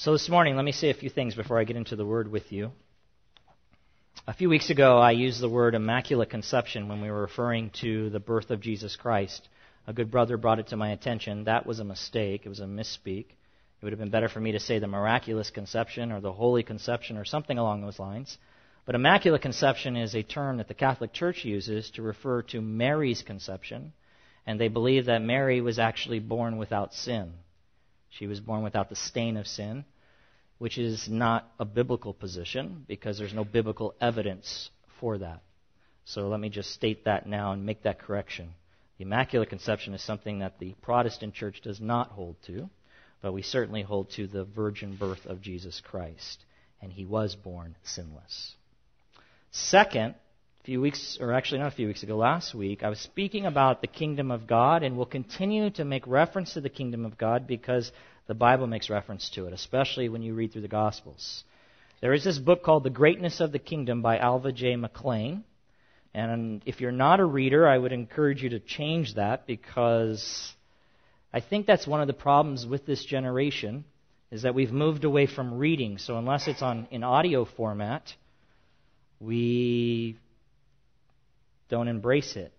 So, this morning, let me say a few things before I get into the word with you. A few weeks ago, I used the word immaculate conception when we were referring to the birth of Jesus Christ. A good brother brought it to my attention. That was a mistake, it was a misspeak. It would have been better for me to say the miraculous conception or the holy conception or something along those lines. But immaculate conception is a term that the Catholic Church uses to refer to Mary's conception, and they believe that Mary was actually born without sin. She was born without the stain of sin, which is not a biblical position because there's no biblical evidence for that. So let me just state that now and make that correction. The Immaculate Conception is something that the Protestant Church does not hold to, but we certainly hold to the virgin birth of Jesus Christ, and he was born sinless. Second, a few weeks, or actually not a few weeks ago, last week, I was speaking about the kingdom of God, and we'll continue to make reference to the kingdom of God because the Bible makes reference to it, especially when you read through the Gospels. There is this book called The Greatness of the Kingdom by Alva J. McClain. And if you're not a reader, I would encourage you to change that because I think that's one of the problems with this generation is that we've moved away from reading. So unless it's on in audio format, we don't embrace it.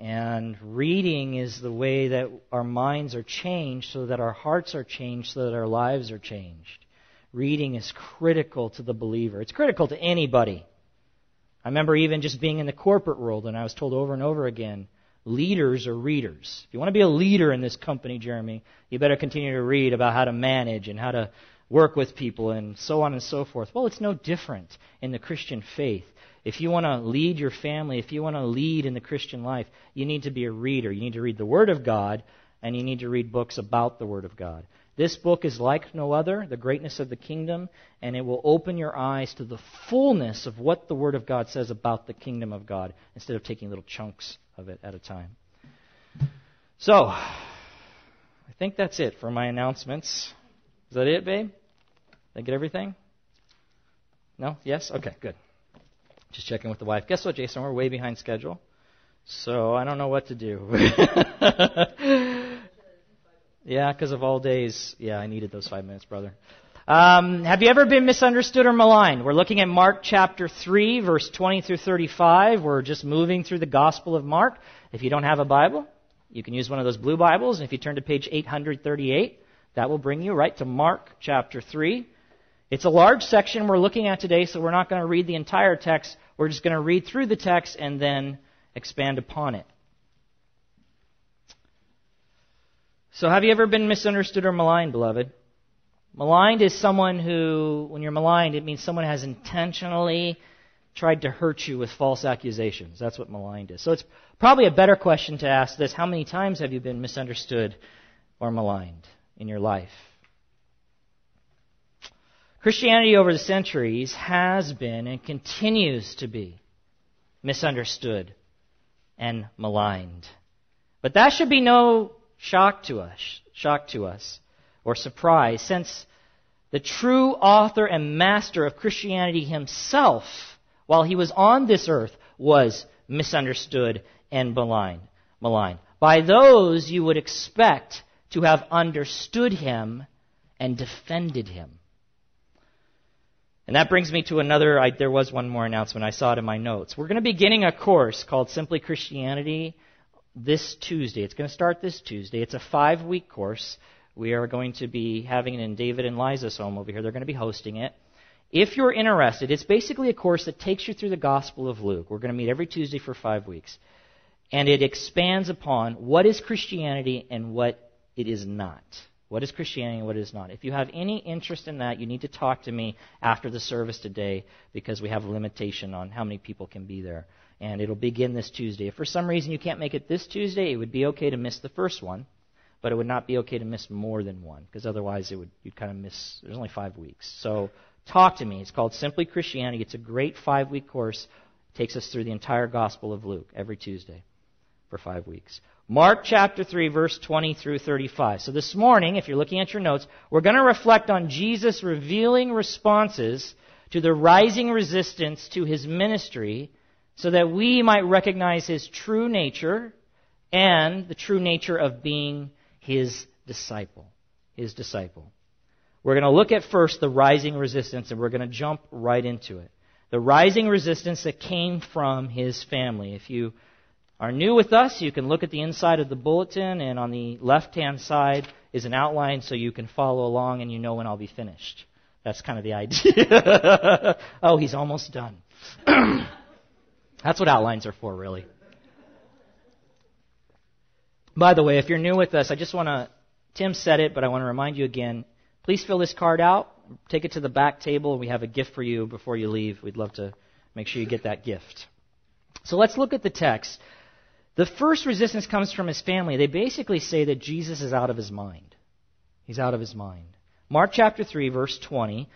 And reading is the way that our minds are changed so that our hearts are changed so that our lives are changed. Reading is critical to the believer. It's critical to anybody. I remember even just being in the corporate world and I was told over and over again, leaders are readers. If you want to be a leader in this company, Jeremy, you better continue to read about how to manage and how to work with people and so on and so forth. Well, it's no different in the Christian faith. If you want to lead your family, if you want to lead in the Christian life, you need to be a reader. You need to read the Word of God, and you need to read books about the Word of God. This book is like no other, The Greatness of the Kingdom, and it will open your eyes to the fullness of what the Word of God says about the kingdom of God instead of taking little chunks of it at a time. So, I think that's it for my announcements. Is that it, babe? Did I get everything? No? Yes? Okay, good. Just checking with the wife. Guess what, Jason? We're way behind schedule. So I don't know what to do. yeah, because of all days. Yeah, I needed those five minutes, brother. Um, have you ever been misunderstood or maligned? We're looking at Mark chapter 3, verse 20 through 35. We're just moving through the Gospel of Mark. If you don't have a Bible, you can use one of those blue Bibles. And if you turn to page 838, that will bring you right to Mark chapter 3. It's a large section we're looking at today, so we're not going to read the entire text. We're just going to read through the text and then expand upon it. So, have you ever been misunderstood or maligned, beloved? Maligned is someone who, when you're maligned, it means someone has intentionally tried to hurt you with false accusations. That's what maligned is. So, it's probably a better question to ask this How many times have you been misunderstood or maligned in your life? Christianity over the centuries has been and continues to be misunderstood and maligned. But that should be no shock to us, shock to us or surprise since the true author and master of Christianity himself while he was on this earth was misunderstood and maligned, maligned by those you would expect to have understood him and defended him. And that brings me to another, I, there was one more announcement. I saw it in my notes. We're going to be beginning a course called Simply Christianity this Tuesday. It's going to start this Tuesday. It's a five week course. We are going to be having it in David and Liza's home over here. They're going to be hosting it. If you're interested, it's basically a course that takes you through the Gospel of Luke. We're going to meet every Tuesday for five weeks. And it expands upon what is Christianity and what it is not. What is Christianity and what is not? If you have any interest in that, you need to talk to me after the service today because we have a limitation on how many people can be there. And it'll begin this Tuesday. If for some reason you can't make it this Tuesday, it would be okay to miss the first one, but it would not be okay to miss more than one because otherwise it would you'd kind of miss. There's only five weeks, so talk to me. It's called Simply Christianity. It's a great five-week course. It takes us through the entire Gospel of Luke every Tuesday for five weeks. Mark chapter 3, verse 20 through 35. So this morning, if you're looking at your notes, we're going to reflect on Jesus' revealing responses to the rising resistance to his ministry so that we might recognize his true nature and the true nature of being his disciple. His disciple. We're going to look at first the rising resistance, and we're going to jump right into it. The rising resistance that came from his family. If you are new with us, you can look at the inside of the bulletin, and on the left hand side is an outline so you can follow along and you know when I'll be finished. That's kind of the idea. oh, he's almost done. That's what outlines are for, really. By the way, if you're new with us, I just want to, Tim said it, but I want to remind you again. Please fill this card out, take it to the back table. And we have a gift for you before you leave. We'd love to make sure you get that gift. So let's look at the text. The first resistance comes from his family. They basically say that Jesus is out of his mind. He's out of his mind. Mark chapter 3, verse 20.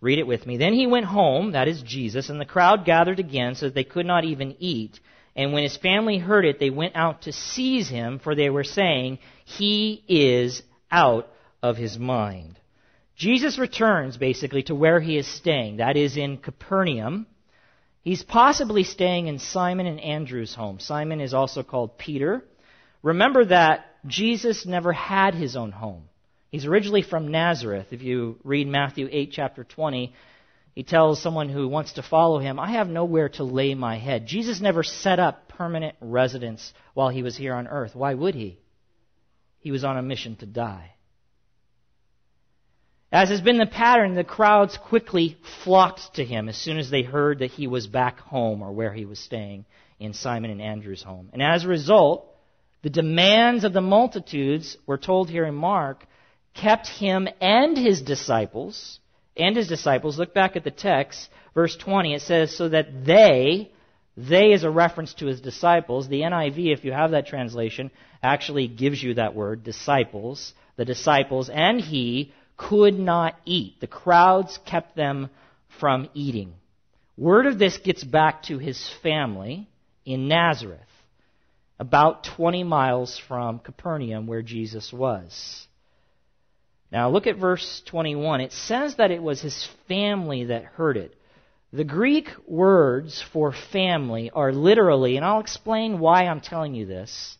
Read it with me. Then he went home, that is Jesus, and the crowd gathered again so that they could not even eat. And when his family heard it, they went out to seize him, for they were saying, He is out of his mind. Jesus returns basically to where he is staying. That is in Capernaum. He's possibly staying in Simon and Andrew's home. Simon is also called Peter. Remember that Jesus never had his own home. He's originally from Nazareth. If you read Matthew 8, chapter 20, he tells someone who wants to follow him, I have nowhere to lay my head. Jesus never set up permanent residence while he was here on earth. Why would he? He was on a mission to die. As has been the pattern, the crowds quickly flocked to him as soon as they heard that he was back home or where he was staying in Simon and Andrew's home. And as a result, the demands of the multitudes, we're told here in Mark, kept him and his disciples, and his disciples, look back at the text, verse 20, it says, so that they, they is a reference to his disciples. The NIV, if you have that translation, actually gives you that word, disciples. The disciples and he could not eat. The crowds kept them from eating. Word of this gets back to his family in Nazareth, about 20 miles from Capernaum where Jesus was. Now look at verse 21. It says that it was his family that heard it. The Greek words for family are literally, and I'll explain why I'm telling you this,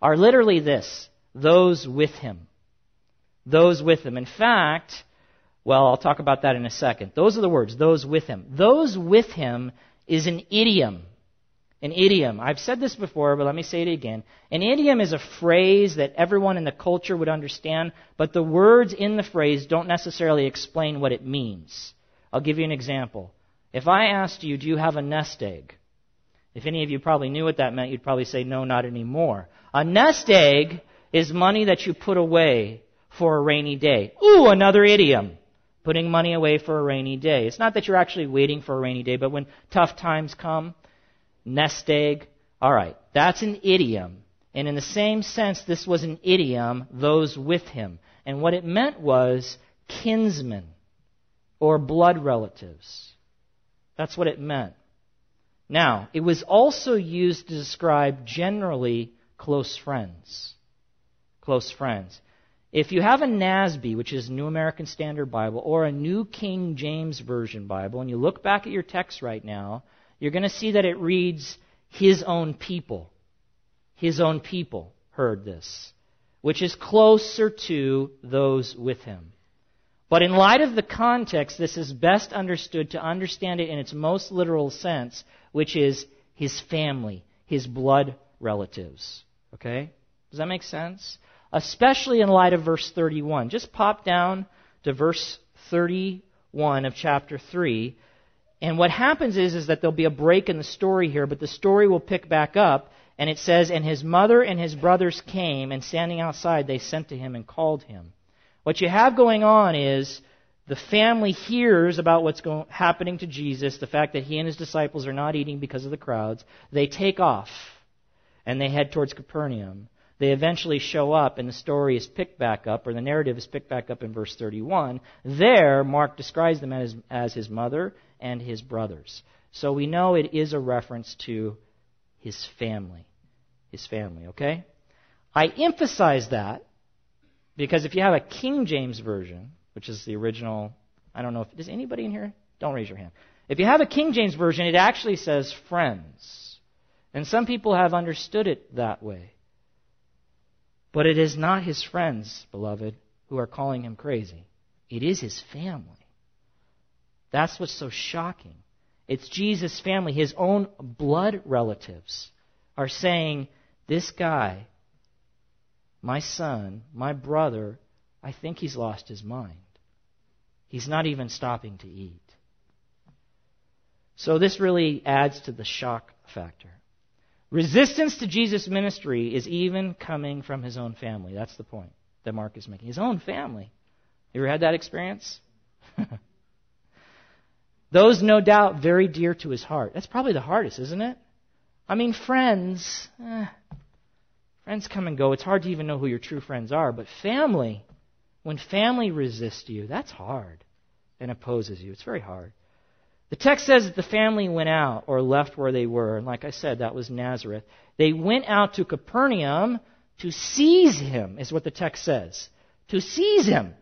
are literally this those with him. Those with him. In fact, well, I'll talk about that in a second. Those are the words, those with him. Those with him is an idiom an idiom. I've said this before, but let me say it again. An idiom is a phrase that everyone in the culture would understand, but the words in the phrase don't necessarily explain what it means. I'll give you an example. If I asked you, do you have a nest egg? If any of you probably knew what that meant, you'd probably say, no, not anymore. A nest egg is money that you put away for a rainy day. Ooh, another idiom. Putting money away for a rainy day. It's not that you're actually waiting for a rainy day, but when tough times come, nest egg. All right, that's an idiom. And in the same sense, this was an idiom, those with him. And what it meant was kinsmen or blood relatives. That's what it meant. Now, it was also used to describe generally close friends. Close friends. If you have a NASB, which is New American Standard Bible, or a New King James Version Bible, and you look back at your text right now, you're going to see that it reads, His own people. His own people heard this, which is closer to those with him. But in light of the context, this is best understood to understand it in its most literal sense, which is his family, his blood relatives. Okay? Does that make sense? Especially in light of verse 31. Just pop down to verse 31 of chapter 3 and what happens is, is that there'll be a break in the story here, but the story will pick back up, and it says, And his mother and his brothers came, and standing outside, they sent to him and called him. What you have going on is the family hears about what's going, happening to Jesus, the fact that he and his disciples are not eating because of the crowds. They take off, and they head towards Capernaum. They eventually show up, and the story is picked back up, or the narrative is picked back up in verse 31. There, Mark describes them as, as his mother and his brothers. So we know it is a reference to his family. His family, okay? I emphasize that because if you have a King James version, which is the original, I don't know if, does anybody in here? Don't raise your hand. If you have a King James version, it actually says friends. And some people have understood it that way. But it is not his friends, beloved, who are calling him crazy. It is his family. That's what's so shocking. It's Jesus' family, his own blood relatives, are saying, This guy, my son, my brother, I think he's lost his mind. He's not even stopping to eat. So this really adds to the shock factor. Resistance to Jesus' ministry is even coming from his own family. That's the point that Mark is making. His own family. You ever had that experience? Those, no doubt, very dear to his heart. That's probably the hardest, isn't it? I mean, friends, eh, friends come and go. It's hard to even know who your true friends are. But family, when family resists you, that's hard and opposes you. It's very hard. The text says that the family went out or left where they were. And like I said, that was Nazareth. They went out to Capernaum to seize him, is what the text says. To seize him.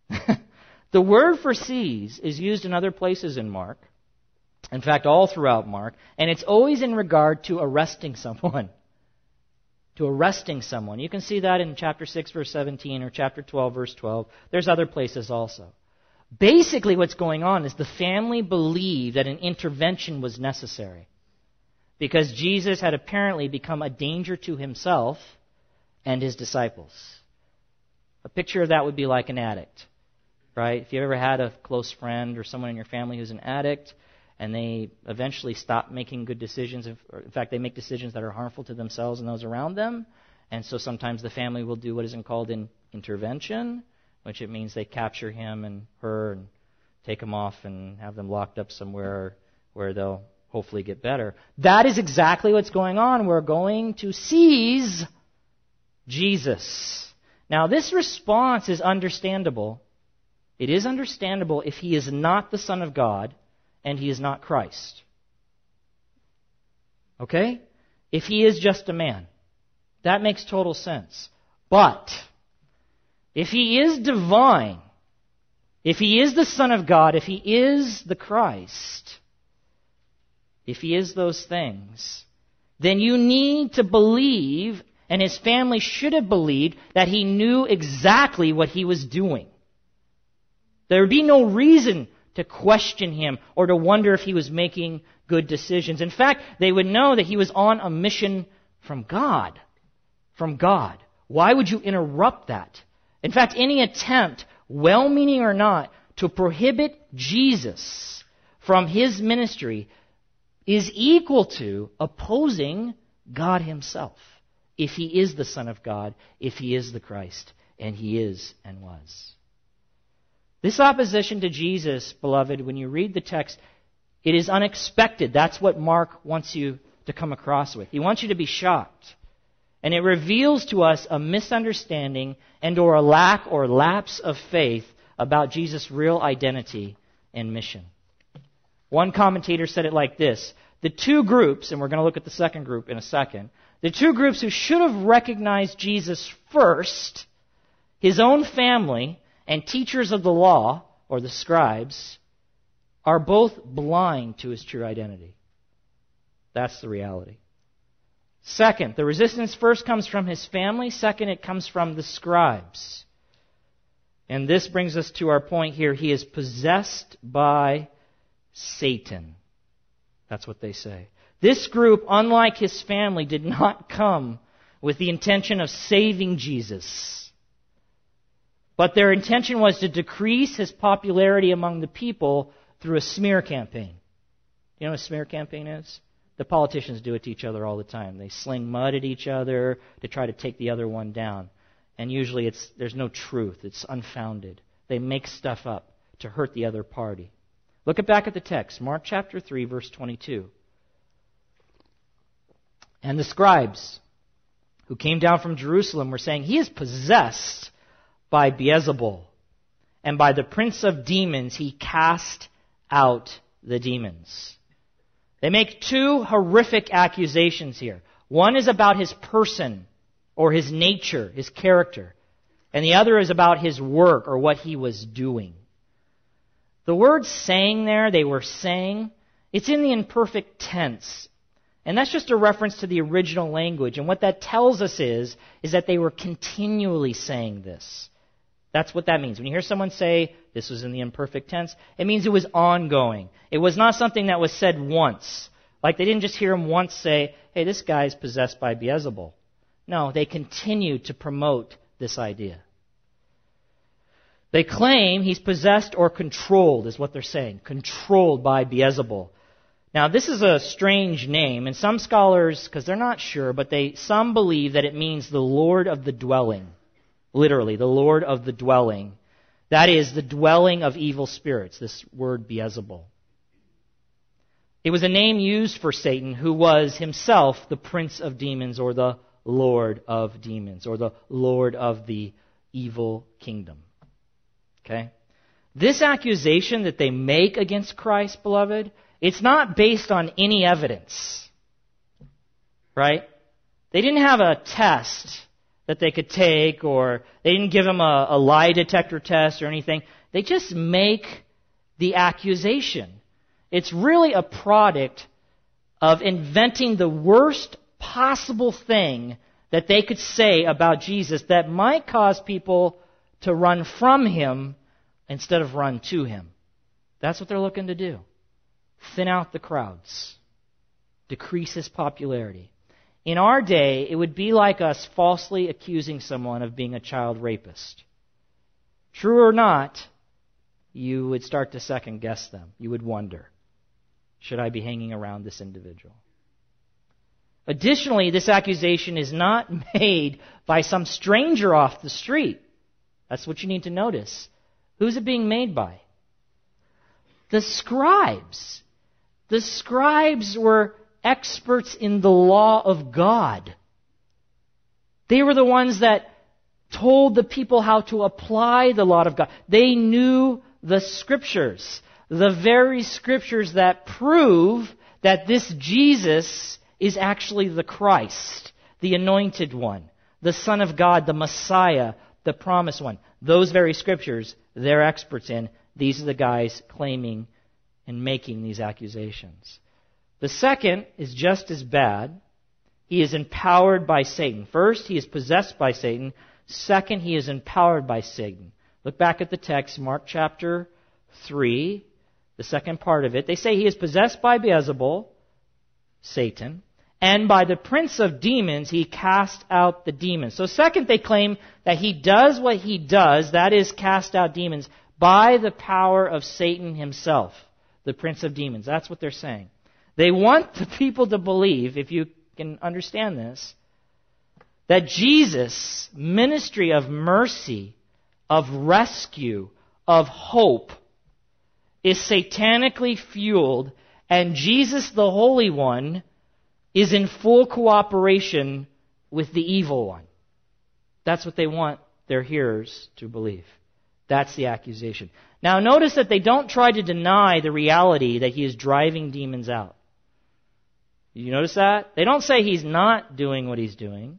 the word for seize is used in other places in Mark. In fact, all throughout Mark. And it's always in regard to arresting someone. To arresting someone. You can see that in chapter 6, verse 17, or chapter 12, verse 12. There's other places also. Basically, what's going on is the family believed that an intervention was necessary because Jesus had apparently become a danger to himself and his disciples. A picture of that would be like an addict, right? If you ever had a close friend or someone in your family who's an addict and they eventually stop making good decisions, in fact, they make decisions that are harmful to themselves and those around them, and so sometimes the family will do what isn't called an intervention which it means they capture him and her and take them off and have them locked up somewhere where they'll hopefully get better. That is exactly what's going on. We're going to seize Jesus. Now, this response is understandable. It is understandable if he is not the Son of God and he is not Christ. Okay? If he is just a man. That makes total sense. But, if he is divine, if he is the Son of God, if he is the Christ, if he is those things, then you need to believe, and his family should have believed, that he knew exactly what he was doing. There would be no reason to question him or to wonder if he was making good decisions. In fact, they would know that he was on a mission from God. From God. Why would you interrupt that? In fact, any attempt, well meaning or not, to prohibit Jesus from his ministry is equal to opposing God himself. If he is the Son of God, if he is the Christ, and he is and was. This opposition to Jesus, beloved, when you read the text, it is unexpected. That's what Mark wants you to come across with. He wants you to be shocked. And it reveals to us a misunderstanding and or a lack or lapse of faith about Jesus' real identity and mission. One commentator said it like this. The two groups, and we're going to look at the second group in a second, the two groups who should have recognized Jesus first, his own family and teachers of the law, or the scribes, are both blind to his true identity. That's the reality. Second, the resistance first comes from his family. Second, it comes from the scribes. And this brings us to our point here. He is possessed by Satan. That's what they say. This group, unlike his family, did not come with the intention of saving Jesus. But their intention was to decrease his popularity among the people through a smear campaign. You know what a smear campaign is? The politicians do it to each other all the time. They sling mud at each other to try to take the other one down. And usually it's, there's no truth. It's unfounded. They make stuff up to hurt the other party. Look back at the text, Mark chapter 3, verse 22. And the scribes who came down from Jerusalem were saying, He is possessed by Beelzebul, and by the prince of demons he cast out the demons. They make two horrific accusations here. One is about his person or his nature, his character, and the other is about his work or what he was doing. The word saying there, they were saying, it's in the imperfect tense. And that's just a reference to the original language. And what that tells us is, is that they were continually saying this. That's what that means. When you hear someone say, this was in the imperfect tense, it means it was ongoing. It was not something that was said once. Like they didn't just hear him once say, hey, this guy is possessed by Beelzebul. No, they continued to promote this idea. They claim he's possessed or controlled, is what they're saying. Controlled by Beelzebul. Now, this is a strange name, and some scholars, because they're not sure, but they some believe that it means the Lord of the dwelling. Literally, the Lord of the dwelling. That is, the dwelling of evil spirits, this word Beelzebul. It was a name used for Satan, who was himself the prince of demons, or the Lord of demons, or the Lord of the evil kingdom. Okay? This accusation that they make against Christ, beloved, it's not based on any evidence. Right? They didn't have a test that they could take, or they didn't give him a, a lie detector test or anything. They just make the accusation. It's really a product of inventing the worst possible thing that they could say about Jesus that might cause people to run from him instead of run to him. That's what they're looking to do. Thin out the crowds, decrease his popularity. In our day, it would be like us falsely accusing someone of being a child rapist. True or not, you would start to second guess them. You would wonder, should I be hanging around this individual? Additionally, this accusation is not made by some stranger off the street. That's what you need to notice. Who's it being made by? The scribes. The scribes were experts in the law of God. They were the ones that told the people how to apply the law of God. They knew the scriptures, the very scriptures that prove that this Jesus is actually the Christ, the anointed one, the Son of God, the Messiah, the promised one. Those very scriptures they're experts in. These are the guys claiming and making these accusations. The second is just as bad. He is empowered by Satan. First, he is possessed by Satan. Second, he is empowered by Satan. Look back at the text, Mark chapter 3, the second part of it. They say he is possessed by Beelzebul, Satan, and by the prince of demons he cast out the demons. So second, they claim that he does what he does, that is cast out demons, by the power of Satan himself, the prince of demons. That's what they're saying. They want the people to believe, if you can understand this, that Jesus' ministry of mercy, of rescue, of hope, is satanically fueled, and Jesus, the Holy One, is in full cooperation with the evil one. That's what they want their hearers to believe. That's the accusation. Now, notice that they don't try to deny the reality that he is driving demons out. You notice that? They don't say he's not doing what he's doing.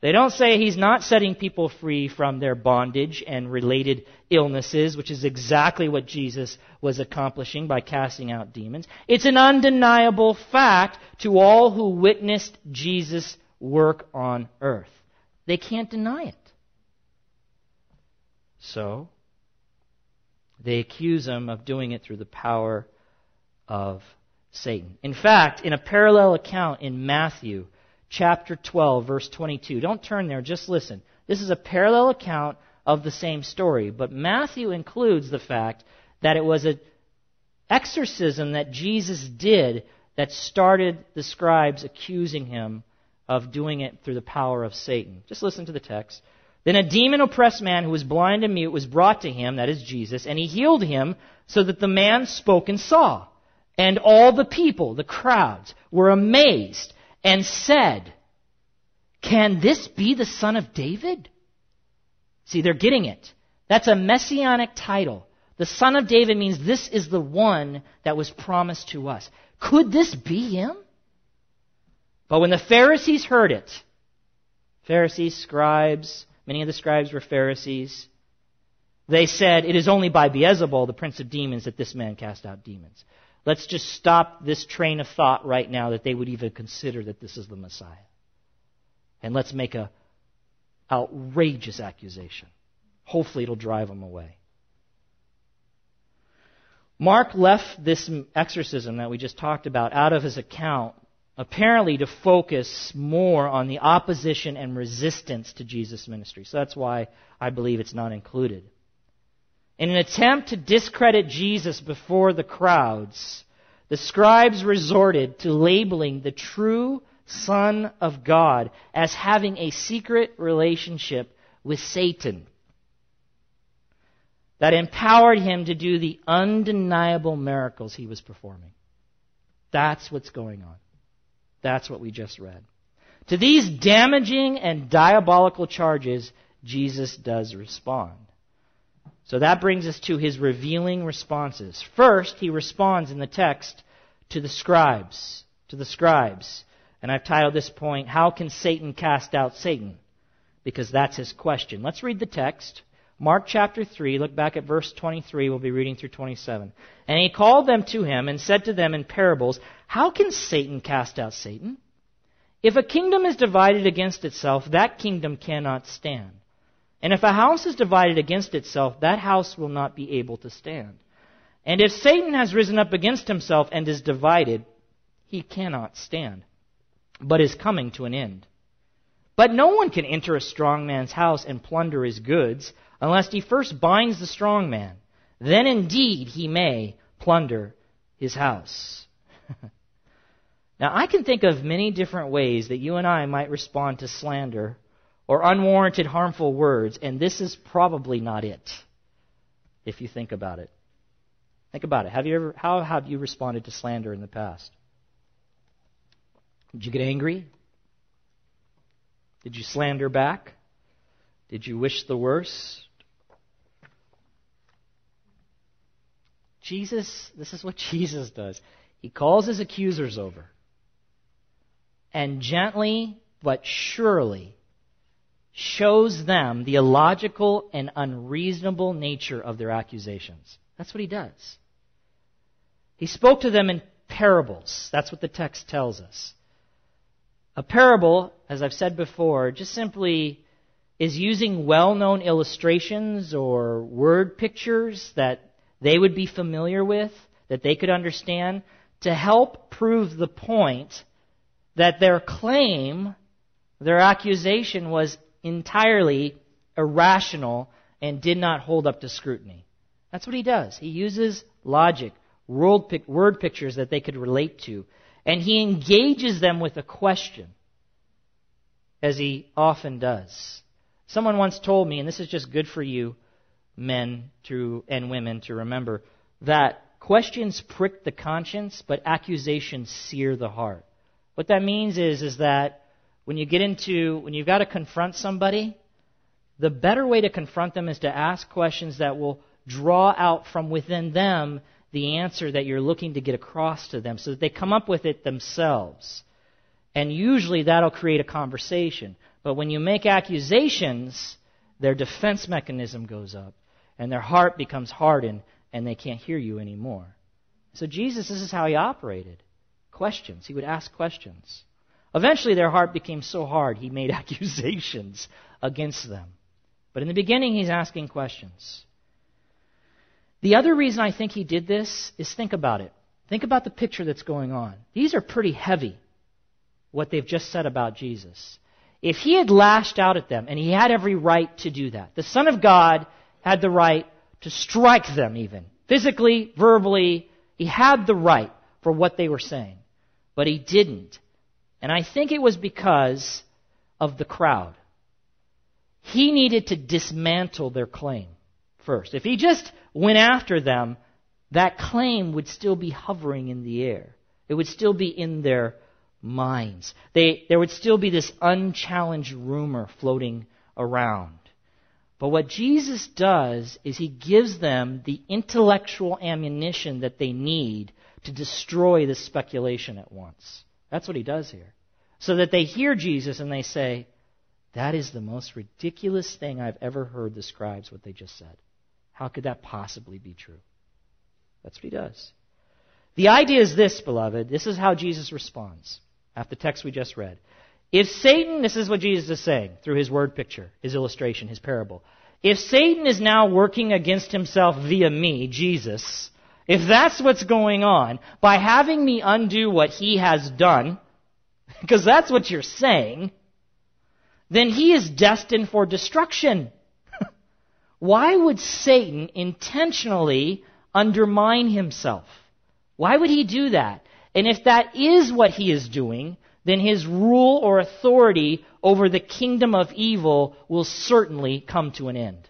They don't say he's not setting people free from their bondage and related illnesses, which is exactly what Jesus was accomplishing by casting out demons. It's an undeniable fact to all who witnessed Jesus' work on earth. They can't deny it. So, they accuse him of doing it through the power of Satan. In fact, in a parallel account in Matthew chapter 12, verse 22, don't turn there, just listen. This is a parallel account of the same story, but Matthew includes the fact that it was an exorcism that Jesus did that started the scribes accusing him of doing it through the power of Satan. Just listen to the text. Then a demon oppressed man who was blind and mute was brought to him, that is Jesus, and he healed him so that the man spoke and saw. And all the people, the crowds, were amazed and said, Can this be the son of David? See, they're getting it. That's a messianic title. The son of David means this is the one that was promised to us. Could this be him? But when the Pharisees heard it, Pharisees, scribes, many of the scribes were Pharisees, they said, It is only by Beelzebul, the prince of demons, that this man cast out demons. Let's just stop this train of thought right now that they would even consider that this is the Messiah. And let's make a outrageous accusation. Hopefully, it'll drive them away. Mark left this exorcism that we just talked about out of his account, apparently to focus more on the opposition and resistance to Jesus' ministry. So that's why I believe it's not included. In an attempt to discredit Jesus before the crowds, the scribes resorted to labeling the true Son of God as having a secret relationship with Satan that empowered him to do the undeniable miracles he was performing. That's what's going on. That's what we just read. To these damaging and diabolical charges, Jesus does respond. So that brings us to his revealing responses. First, he responds in the text to the scribes. To the scribes. And I've titled this point, How Can Satan Cast Out Satan? Because that's his question. Let's read the text. Mark chapter 3, look back at verse 23. We'll be reading through 27. And he called them to him and said to them in parables, How can Satan cast out Satan? If a kingdom is divided against itself, that kingdom cannot stand. And if a house is divided against itself, that house will not be able to stand. And if Satan has risen up against himself and is divided, he cannot stand, but is coming to an end. But no one can enter a strong man's house and plunder his goods unless he first binds the strong man. Then indeed he may plunder his house. now, I can think of many different ways that you and I might respond to slander or unwarranted harmful words, and this is probably not it, if you think about it. Think about it. Have you ever, how have you responded to slander in the past? Did you get angry? Did you slander back? Did you wish the worst? Jesus, this is what Jesus does. He calls his accusers over and gently but surely shows them the illogical and unreasonable nature of their accusations. That's what he does. He spoke to them in parables. That's what the text tells us. A parable, as I've said before, just simply is using well known illustrations or word pictures that they would be familiar with, that they could understand, to help prove the point that their claim, their accusation was entirely irrational and did not hold up to scrutiny. That's what he does. He uses logic, word pictures that they could relate to, and he engages them with a question, as he often does. Someone once told me, and this is just good for you men to, and women to remember, that questions prick the conscience, but accusations sear the heart. What that means is, is that when you get into, when you've got to confront somebody, the better way to confront them is to ask questions that will draw out from within them the answer that you're looking to get across to them so that they come up with it themselves. And usually that'll create a conversation. But when you make accusations, their defense mechanism goes up and their heart becomes hardened and they can't hear you anymore. So Jesus, this is how he operated. Questions. He would ask questions. Eventually, their heart became so hard, he made accusations against them. But in the beginning, he's asking questions. The other reason I think he did this is think about it. Think about the picture that's going on. These are pretty heavy, what they've just said about Jesus. If he had lashed out at them, and he had every right to do that, the Son of God had the right to strike them, even physically, verbally. He had the right for what they were saying. But he didn't. And I think it was because of the crowd. He needed to dismantle their claim first. If he just went after them, that claim would still be hovering in the air. It would still be in their minds. They, there would still be this unchallenged rumor floating around. But what Jesus does is he gives them the intellectual ammunition that they need to destroy the speculation at once. That's what he does here. So that they hear Jesus and they say, That is the most ridiculous thing I've ever heard the scribes what they just said. How could that possibly be true? That's what he does. The idea is this, beloved. This is how Jesus responds after the text we just read. If Satan, this is what Jesus is saying through his word picture, his illustration, his parable. if Satan is now working against himself via me, Jesus, if that's what's going on, by having me undo what he has done, because that's what you're saying, then he is destined for destruction. Why would Satan intentionally undermine himself? Why would he do that? And if that is what he is doing, then his rule or authority over the kingdom of evil will certainly come to an end.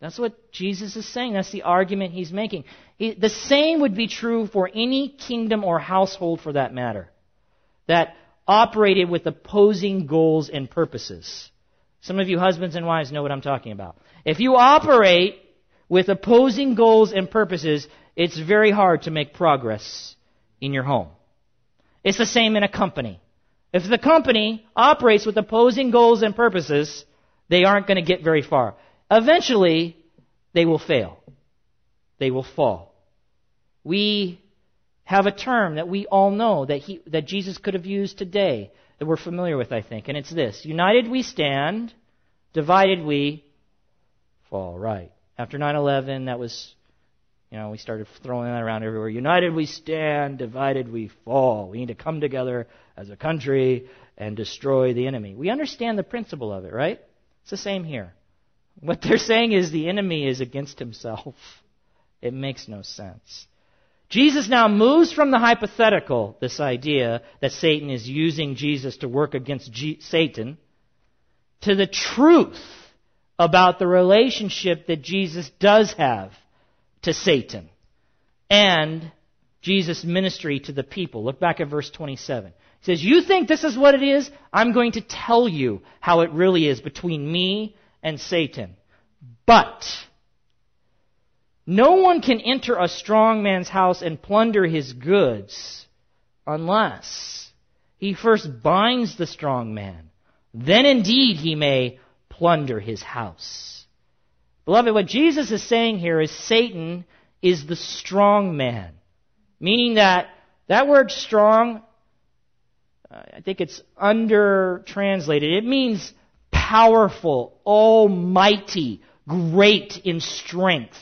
That's what Jesus is saying. That's the argument he's making. The same would be true for any kingdom or household for that matter. That operated with opposing goals and purposes. Some of you husbands and wives know what I'm talking about. If you operate with opposing goals and purposes, it's very hard to make progress in your home. It's the same in a company. If the company operates with opposing goals and purposes, they aren't going to get very far. Eventually, they will fail. They will fall. We have a term that we all know that, he, that Jesus could have used today that we're familiar with, I think, and it's this United we stand, divided we fall. Right. After 9 11, that was, you know, we started throwing that around everywhere. United we stand, divided we fall. We need to come together as a country and destroy the enemy. We understand the principle of it, right? It's the same here. What they're saying is the enemy is against himself. It makes no sense. Jesus now moves from the hypothetical, this idea that Satan is using Jesus to work against G- Satan, to the truth about the relationship that Jesus does have to Satan and Jesus' ministry to the people. Look back at verse 27. He says, You think this is what it is? I'm going to tell you how it really is between me and Satan. But no one can enter a strong man's house and plunder his goods unless he first binds the strong man. Then indeed he may plunder his house. Beloved, what Jesus is saying here is Satan is the strong man. Meaning that that word strong, uh, I think it's under translated. It means powerful, almighty, great in strength.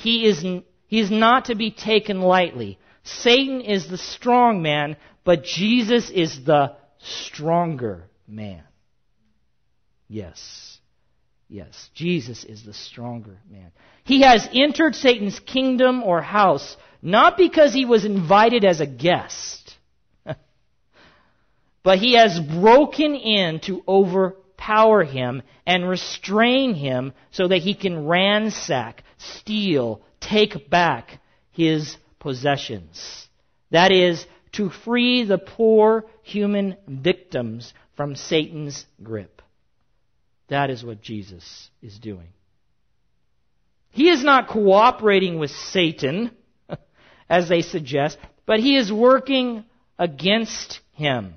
He is, he is not to be taken lightly. Satan is the strong man, but Jesus is the stronger man. Yes. Yes. Jesus is the stronger man. He has entered Satan's kingdom or house not because he was invited as a guest, but he has broken in to overpower him and restrain him so that he can ransack, steal, take back his possessions. That is, to free the poor human victims from Satan's grip. That is what Jesus is doing. He is not cooperating with Satan, as they suggest, but he is working against him.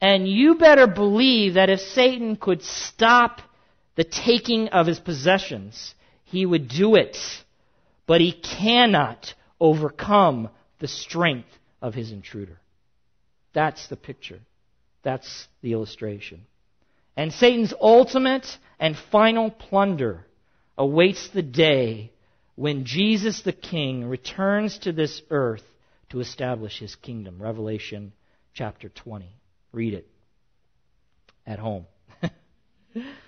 And you better believe that if Satan could stop the taking of his possessions, he would do it. But he cannot overcome the strength of his intruder. That's the picture. That's the illustration. And Satan's ultimate and final plunder awaits the day when Jesus the King returns to this earth to establish his kingdom. Revelation chapter 20. Read it at home.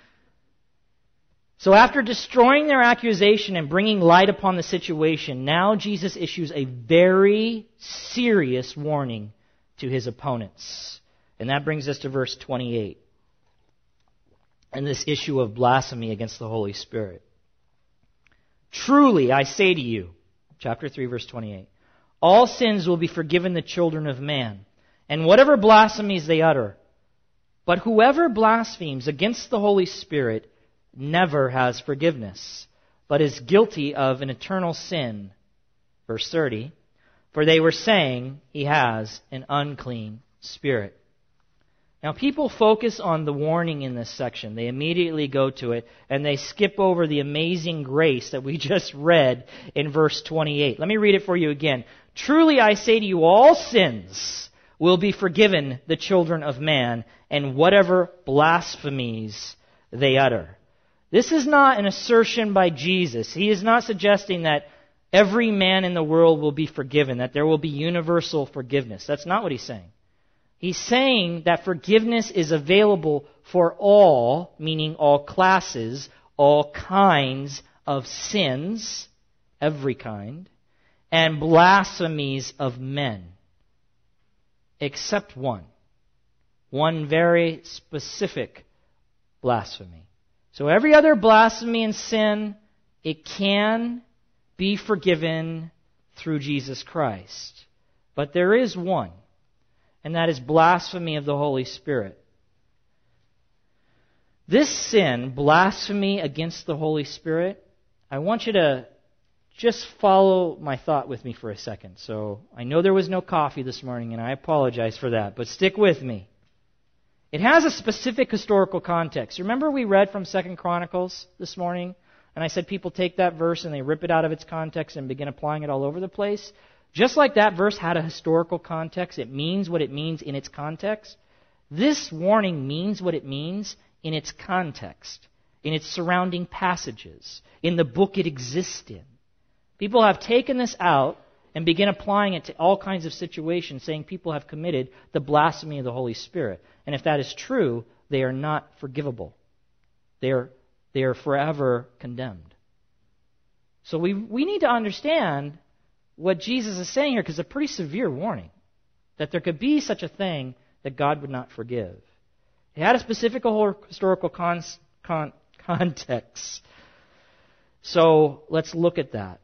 So after destroying their accusation and bringing light upon the situation, now Jesus issues a very serious warning to his opponents. And that brings us to verse 28. And this issue of blasphemy against the Holy Spirit. Truly, I say to you, chapter 3, verse 28, all sins will be forgiven the children of man, and whatever blasphemies they utter. But whoever blasphemes against the Holy Spirit never has forgiveness, but is guilty of an eternal sin. Verse 30. For they were saying he has an unclean spirit. Now, people focus on the warning in this section. They immediately go to it and they skip over the amazing grace that we just read in verse 28. Let me read it for you again. Truly I say to you, all sins will be forgiven the children of man and whatever blasphemies they utter. This is not an assertion by Jesus. He is not suggesting that every man in the world will be forgiven, that there will be universal forgiveness. That's not what he's saying. He's saying that forgiveness is available for all, meaning all classes, all kinds of sins, every kind, and blasphemies of men, except one. One very specific blasphemy. So every other blasphemy and sin, it can be forgiven through Jesus Christ. But there is one, and that is blasphemy of the Holy Spirit. This sin, blasphemy against the Holy Spirit, I want you to just follow my thought with me for a second. So I know there was no coffee this morning, and I apologize for that, but stick with me. It has a specific historical context. Remember we read from Second Chronicles this morning? And I said people take that verse and they rip it out of its context and begin applying it all over the place. Just like that verse had a historical context, it means what it means in its context. This warning means what it means in its context, in its surrounding passages, in the book it exists in. People have taken this out and begin applying it to all kinds of situations, saying people have committed the blasphemy of the Holy Spirit. And if that is true, they are not forgivable. They are, they are forever condemned. So we, we need to understand what Jesus is saying here because it's a pretty severe warning that there could be such a thing that God would not forgive. It had a specific historical con, con, context. So let's look at that.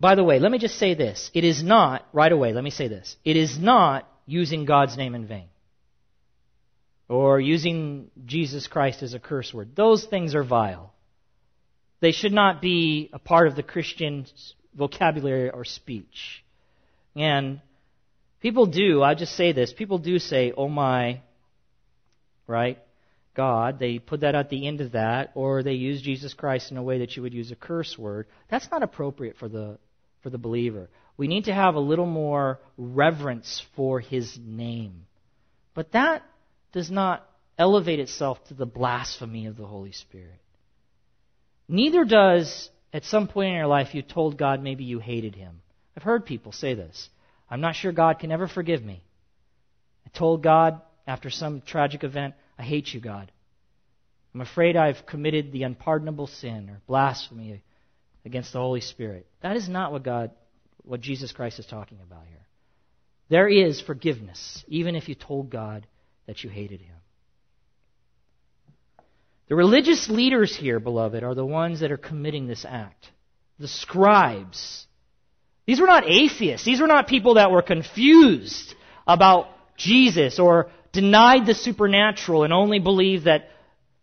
By the way, let me just say this. It is not, right away, let me say this. It is not using God's name in vain or using Jesus Christ as a curse word. Those things are vile. They should not be a part of the Christian vocabulary or speech. And people do, I just say this, people do say, oh my, right? God. They put that at the end of that, or they use Jesus Christ in a way that you would use a curse word. That's not appropriate for the, for the believer. We need to have a little more reverence for his name. But that does not elevate itself to the blasphemy of the Holy Spirit. Neither does, at some point in your life, you told God maybe you hated him. I've heard people say this. I'm not sure God can ever forgive me. I told God after some tragic event, I hate you, God. I'm afraid I've committed the unpardonable sin or blasphemy against the Holy Spirit. That is not what God, what Jesus Christ is talking about here. There is forgiveness, even if you told God that you hated him. The religious leaders here, beloved, are the ones that are committing this act. The scribes. These were not atheists. These were not people that were confused about Jesus or denied the supernatural and only believed that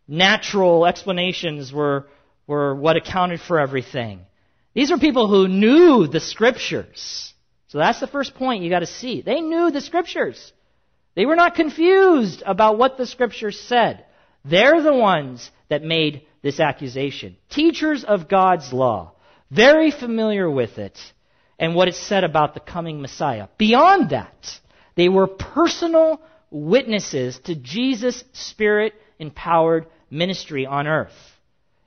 natural explanations were, were what accounted for everything. These were people who knew the scriptures. So that's the first point you got to see. They knew the scriptures. They were not confused about what the scriptures said. They're the ones that made this accusation. Teachers of God's law. Very familiar with it and what it said about the coming Messiah. Beyond that, they were personal witnesses to Jesus' spirit empowered ministry on earth.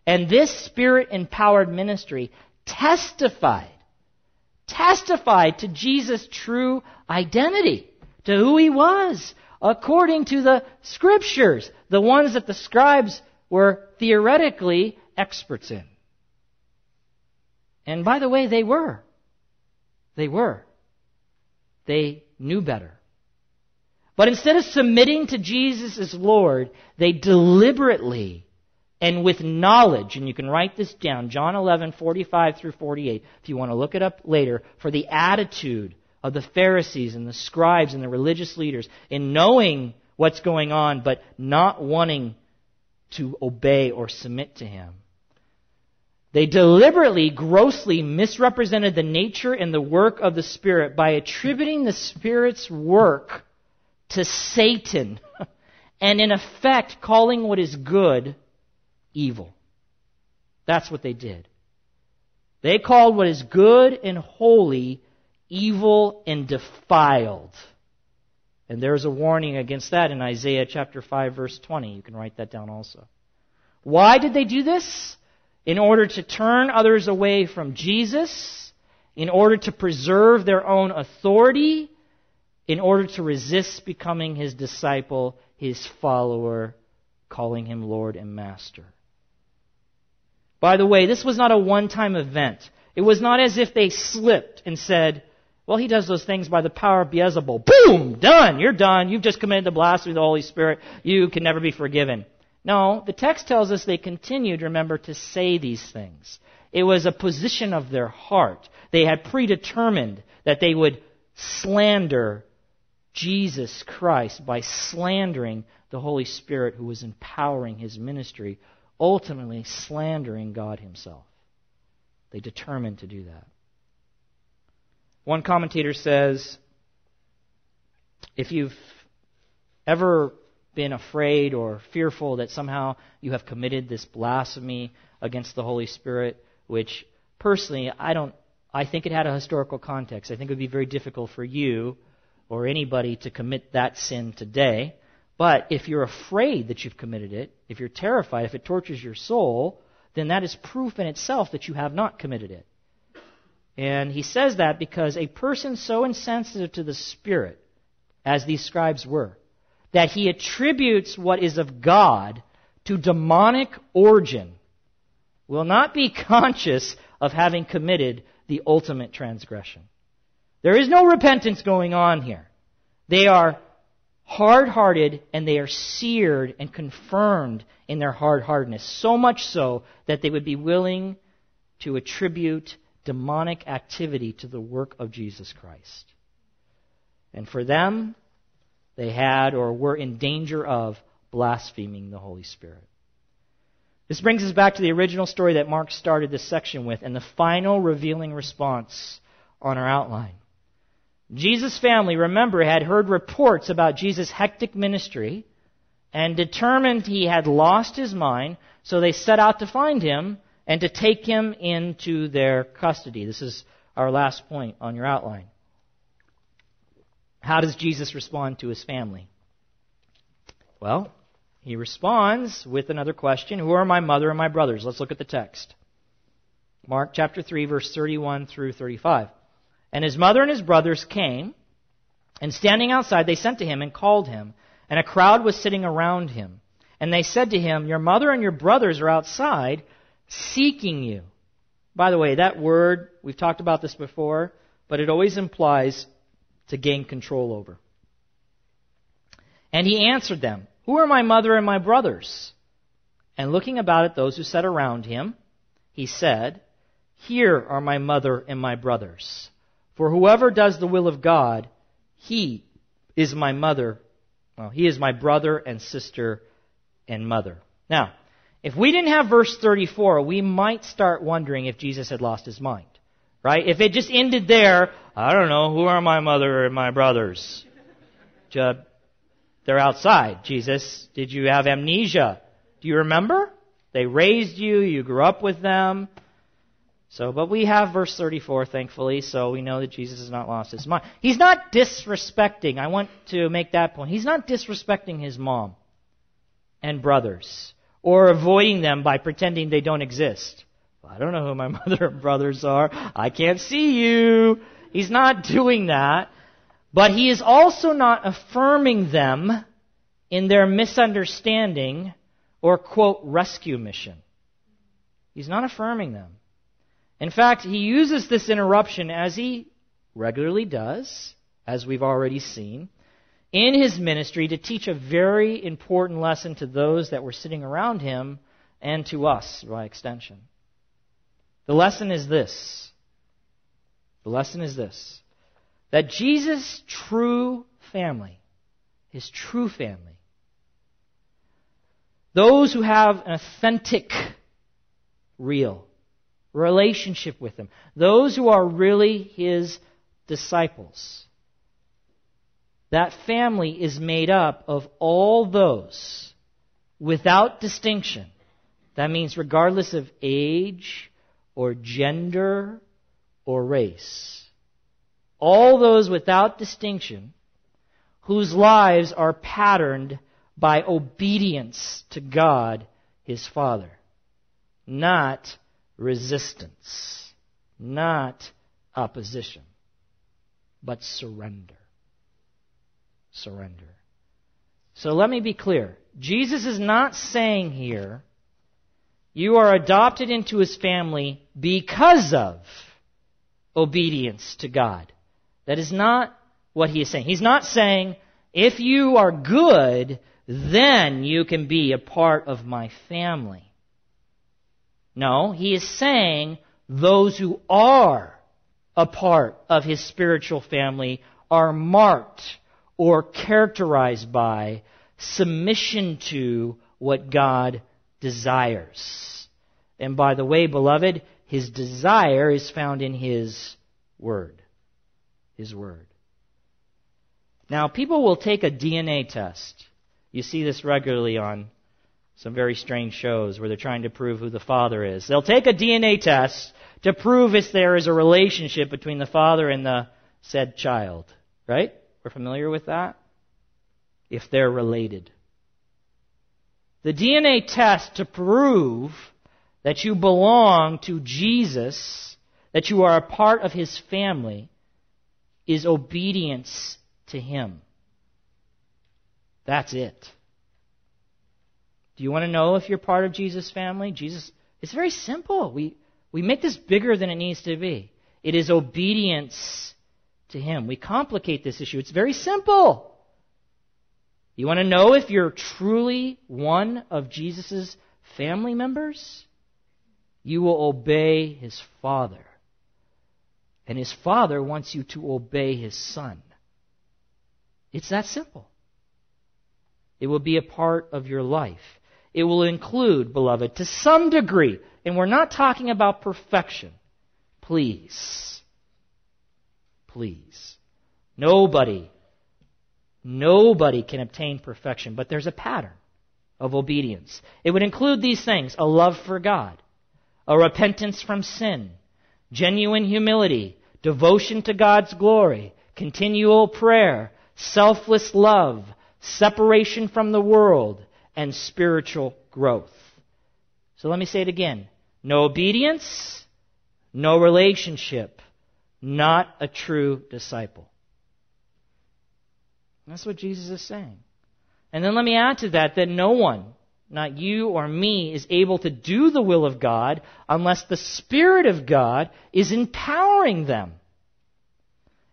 And this spirit empowered ministry testified, testified to Jesus' true identity, to who he was, according to the scriptures, the ones that the scribes were theoretically experts in. And by the way, they were. They were. They knew better. But instead of submitting to Jesus as Lord, they deliberately and with knowledge, and you can write this down, John 11, 45 through 48, if you want to look it up later, for the attitude of the Pharisees and the scribes and the religious leaders in knowing what's going on, but not wanting to obey or submit to Him. They deliberately, grossly misrepresented the nature and the work of the Spirit by attributing the Spirit's work to Satan and in effect calling what is good evil. That's what they did. They called what is good and holy evil and defiled. And there's a warning against that in Isaiah chapter 5 verse 20. You can write that down also. Why did they do this? In order to turn others away from Jesus, in order to preserve their own authority, in order to resist becoming his disciple, his follower, calling him Lord and Master. By the way, this was not a one time event. It was not as if they slipped and said, well, he does those things by the power of Beelzebul. Boom! Done! You're done. You've just committed the blasphemy of the Holy Spirit. You can never be forgiven. No, the text tells us they continued, remember, to say these things. It was a position of their heart. They had predetermined that they would slander Jesus Christ by slandering the Holy Spirit who was empowering his ministry, ultimately slandering God himself. They determined to do that. One commentator says if you've ever been afraid or fearful that somehow you have committed this blasphemy against the Holy Spirit, which personally I don't I think it had a historical context. I think it would be very difficult for you or anybody to commit that sin today. But if you're afraid that you've committed it, if you're terrified, if it tortures your soul, then that is proof in itself that you have not committed it. And he says that because a person so insensitive to the Spirit, as these scribes were, that he attributes what is of God to demonic origin, will not be conscious of having committed the ultimate transgression. There is no repentance going on here. They are hard hearted and they are seared and confirmed in their hard heartedness, so much so that they would be willing to attribute demonic activity to the work of Jesus Christ. And for them, they had or were in danger of blaspheming the Holy Spirit. This brings us back to the original story that Mark started this section with and the final revealing response on our outline. Jesus' family, remember, had heard reports about Jesus' hectic ministry and determined he had lost his mind, so they set out to find him and to take him into their custody. This is our last point on your outline. How does Jesus respond to his family? Well, he responds with another question Who are my mother and my brothers? Let's look at the text. Mark chapter 3, verse 31 through 35. And his mother and his brothers came, and standing outside, they sent to him and called him. And a crowd was sitting around him. And they said to him, Your mother and your brothers are outside seeking you. By the way, that word, we've talked about this before, but it always implies to gain control over. And he answered them, Who are my mother and my brothers? And looking about at those who sat around him, he said, Here are my mother and my brothers. For whoever does the will of God, he is my mother. Well, he is my brother and sister and mother. Now, if we didn't have verse 34, we might start wondering if Jesus had lost his mind. Right? If it just ended there, I don't know, who are my mother and my brothers? They're outside. Jesus, did you have amnesia? Do you remember? They raised you, you grew up with them. So, but we have verse 34, thankfully, so we know that Jesus has not lost his mind. He's not disrespecting, I want to make that point. He's not disrespecting his mom and brothers or avoiding them by pretending they don't exist. I don't know who my mother and brothers are. I can't see you. He's not doing that. But he is also not affirming them in their misunderstanding or, quote, rescue mission. He's not affirming them. In fact, he uses this interruption as he regularly does, as we've already seen, in his ministry to teach a very important lesson to those that were sitting around him and to us by extension. The lesson is this. The lesson is this that Jesus' true family, his true family, those who have an authentic, real relationship with him, those who are really his disciples, that family is made up of all those without distinction. That means regardless of age or gender or race. All those without distinction whose lives are patterned by obedience to God his father. Not resistance. Not opposition. But surrender. Surrender. So let me be clear. Jesus is not saying here, you are adopted into his family because of obedience to God. That is not what he is saying. He's not saying, if you are good, then you can be a part of my family. No, he is saying those who are a part of his spiritual family are marked or characterized by submission to what God desires. And by the way, beloved, his desire is found in his word. His word. Now, people will take a DNA test. You see this regularly on some very strange shows where they're trying to prove who the father is. They'll take a DNA test to prove if there is a relationship between the father and the said child. Right? We're familiar with that? If they're related. The DNA test to prove that you belong to Jesus, that you are a part of his family, is obedience to him. That's it. Do you want to know if you're part of Jesus' family? Jesus, it's very simple. We, we make this bigger than it needs to be. It is obedience to Him. We complicate this issue. It's very simple. You want to know if you're truly one of Jesus' family members? You will obey His Father. And His Father wants you to obey His Son. It's that simple. It will be a part of your life. It will include, beloved, to some degree, and we're not talking about perfection. Please. Please. Nobody, nobody can obtain perfection, but there's a pattern of obedience. It would include these things a love for God, a repentance from sin, genuine humility, devotion to God's glory, continual prayer, selfless love, separation from the world, and spiritual growth. So let me say it again. No obedience, no relationship, not a true disciple. That's what Jesus is saying. And then let me add to that that no one, not you or me, is able to do the will of God unless the Spirit of God is empowering them.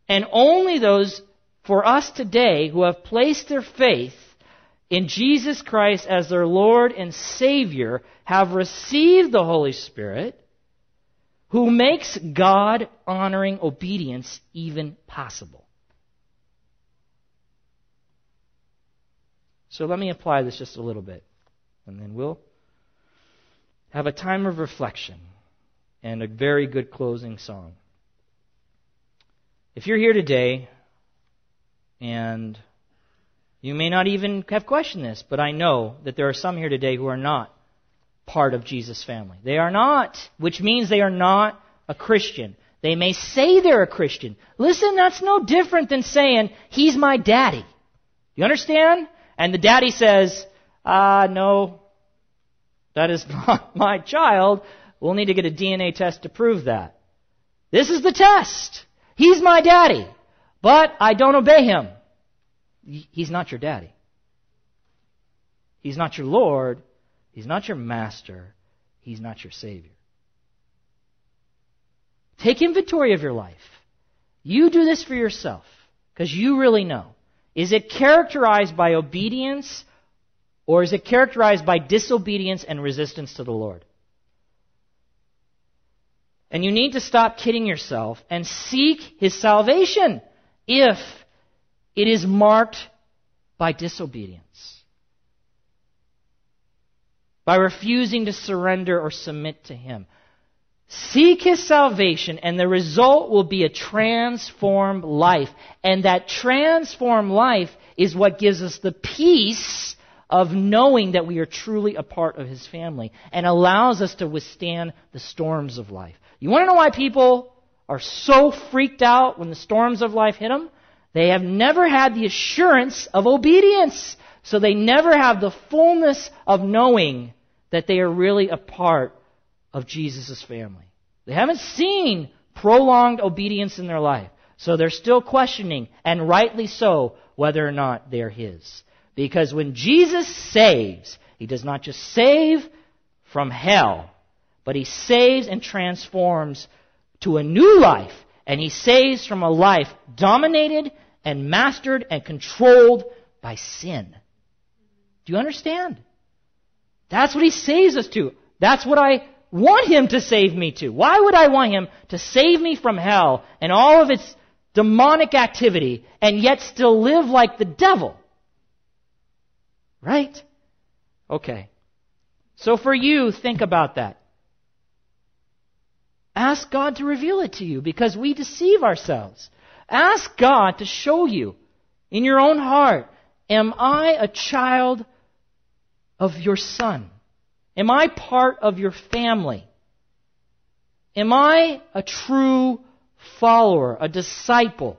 And only those for us today who have placed their faith in Jesus Christ as their Lord and Savior have received the Holy Spirit who makes God honoring obedience even possible. So let me apply this just a little bit, and then we'll have a time of reflection and a very good closing song. If you're here today and you may not even have questioned this, but I know that there are some here today who are not part of Jesus' family. They are not, which means they are not a Christian. They may say they're a Christian. Listen, that's no different than saying, He's my daddy. You understand? And the daddy says, Ah, uh, no, that is not my child. We'll need to get a DNA test to prove that. This is the test. He's my daddy but I don't obey him. He's not your daddy. He's not your Lord. He's not your master. He's not your Savior. Take inventory of your life. You do this for yourself because you really know. Is it characterized by obedience or is it characterized by disobedience and resistance to the Lord? And you need to stop kidding yourself and seek His salvation if it is marked by disobedience, by refusing to surrender or submit to Him. Seek His salvation, and the result will be a transformed life. And that transformed life is what gives us the peace of knowing that we are truly a part of His family and allows us to withstand the storms of life. You want to know why people are so freaked out when the storms of life hit them, they have never had the assurance of obedience. So they never have the fullness of knowing that they are really a part of Jesus' family. They haven't seen prolonged obedience in their life. So they're still questioning, and rightly so, whether or not they're His. Because when Jesus saves, He does not just save from hell, but He saves and transforms to a new life, and He saves from a life dominated and mastered and controlled by sin. Do you understand? That's what He saves us to. That's what I want Him to save me to. Why would I want Him to save me from hell and all of its demonic activity and yet still live like the devil? Right? Okay. So for you, think about that. Ask God to reveal it to you because we deceive ourselves. Ask God to show you in your own heart, am I a child of your son? Am I part of your family? Am I a true follower, a disciple?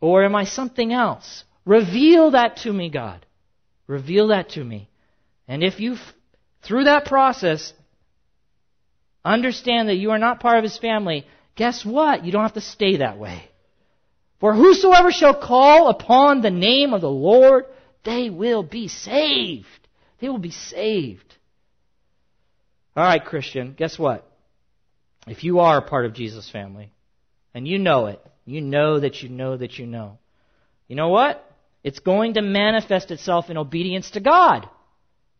Or am I something else? Reveal that to me, God. Reveal that to me. And if you, through that process, understand that you are not part of his family, guess what? You don't have to stay that way. For whosoever shall call upon the name of the Lord, they will be saved. They will be saved. All right, Christian, guess what? If you are a part of Jesus' family, and you know it, you know that you know that you know, you know what? It's going to manifest itself in obedience to God.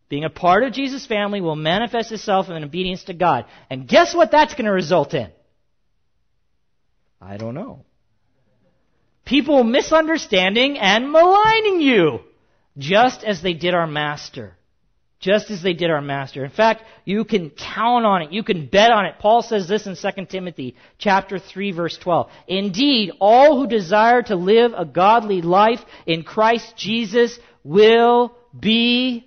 Being a part of Jesus' family will manifest itself in obedience to God. And guess what that's going to result in? I don't know. People misunderstanding and maligning you, just as they did our Master just as they did our master. In fact, you can count on it. You can bet on it. Paul says this in 2 Timothy chapter 3 verse 12. Indeed, all who desire to live a godly life in Christ Jesus will be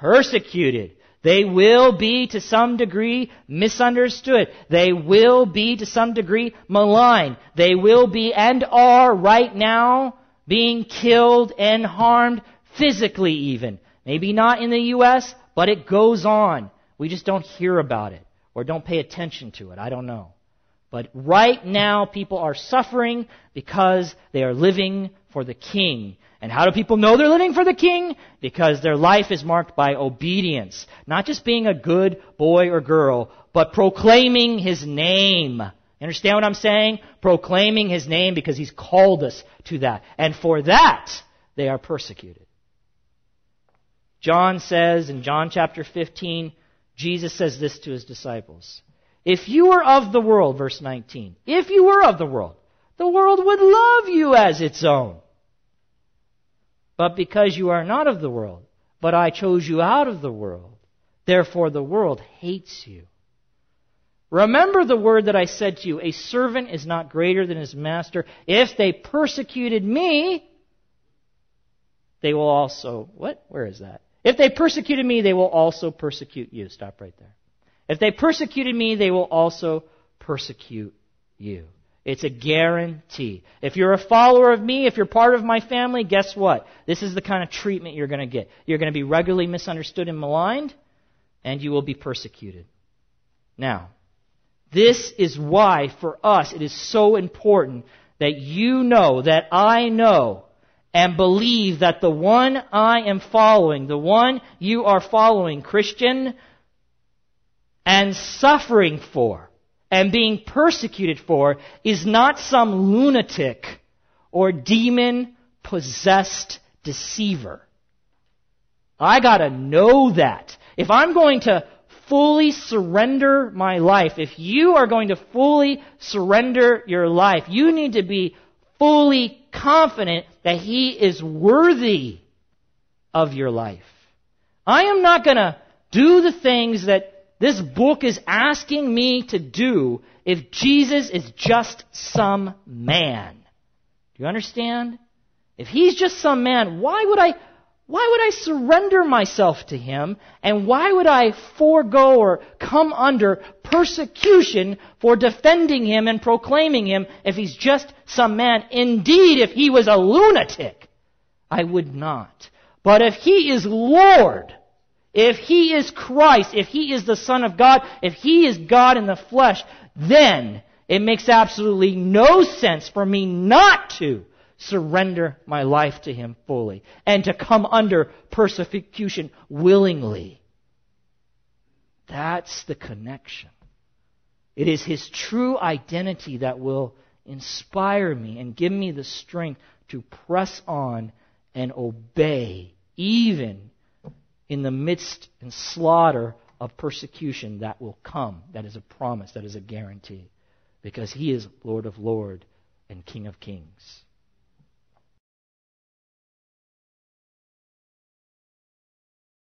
persecuted. They will be to some degree misunderstood. They will be to some degree maligned. They will be and are right now being killed and harmed physically even. Maybe not in the U.S., but it goes on. We just don't hear about it or don't pay attention to it. I don't know. But right now, people are suffering because they are living for the King. And how do people know they're living for the King? Because their life is marked by obedience. Not just being a good boy or girl, but proclaiming His name. Understand what I'm saying? Proclaiming His name because He's called us to that. And for that, they are persecuted. John says in John chapter 15, Jesus says this to his disciples. If you were of the world, verse 19, if you were of the world, the world would love you as its own. But because you are not of the world, but I chose you out of the world, therefore the world hates you. Remember the word that I said to you, a servant is not greater than his master. If they persecuted me, they will also, what? Where is that? If they persecuted me, they will also persecute you. Stop right there. If they persecuted me, they will also persecute you. It's a guarantee. If you're a follower of me, if you're part of my family, guess what? This is the kind of treatment you're going to get. You're going to be regularly misunderstood and maligned, and you will be persecuted. Now, this is why for us it is so important that you know, that I know, and believe that the one I am following, the one you are following, Christian, and suffering for, and being persecuted for, is not some lunatic or demon possessed deceiver. I gotta know that. If I'm going to fully surrender my life, if you are going to fully surrender your life, you need to be fully confident that He is worthy of your life. I am not to do the things that this book is asking me to do if Jesus is just some man. Do you understand? If he's just some man, why would I why would I surrender myself to him? And why would I forego or come under persecution for defending him and proclaiming him if he's just some man? Indeed, if he was a lunatic, I would not. But if he is Lord, If he is Christ, if he is the Son of God, if he is God in the flesh, then it makes absolutely no sense for me not to surrender my life to him fully and to come under persecution willingly. That's the connection. It is his true identity that will inspire me and give me the strength to press on and obey, even in the midst and slaughter of persecution that will come. That is a promise, that is a guarantee. Because he is Lord of Lords and King of Kings.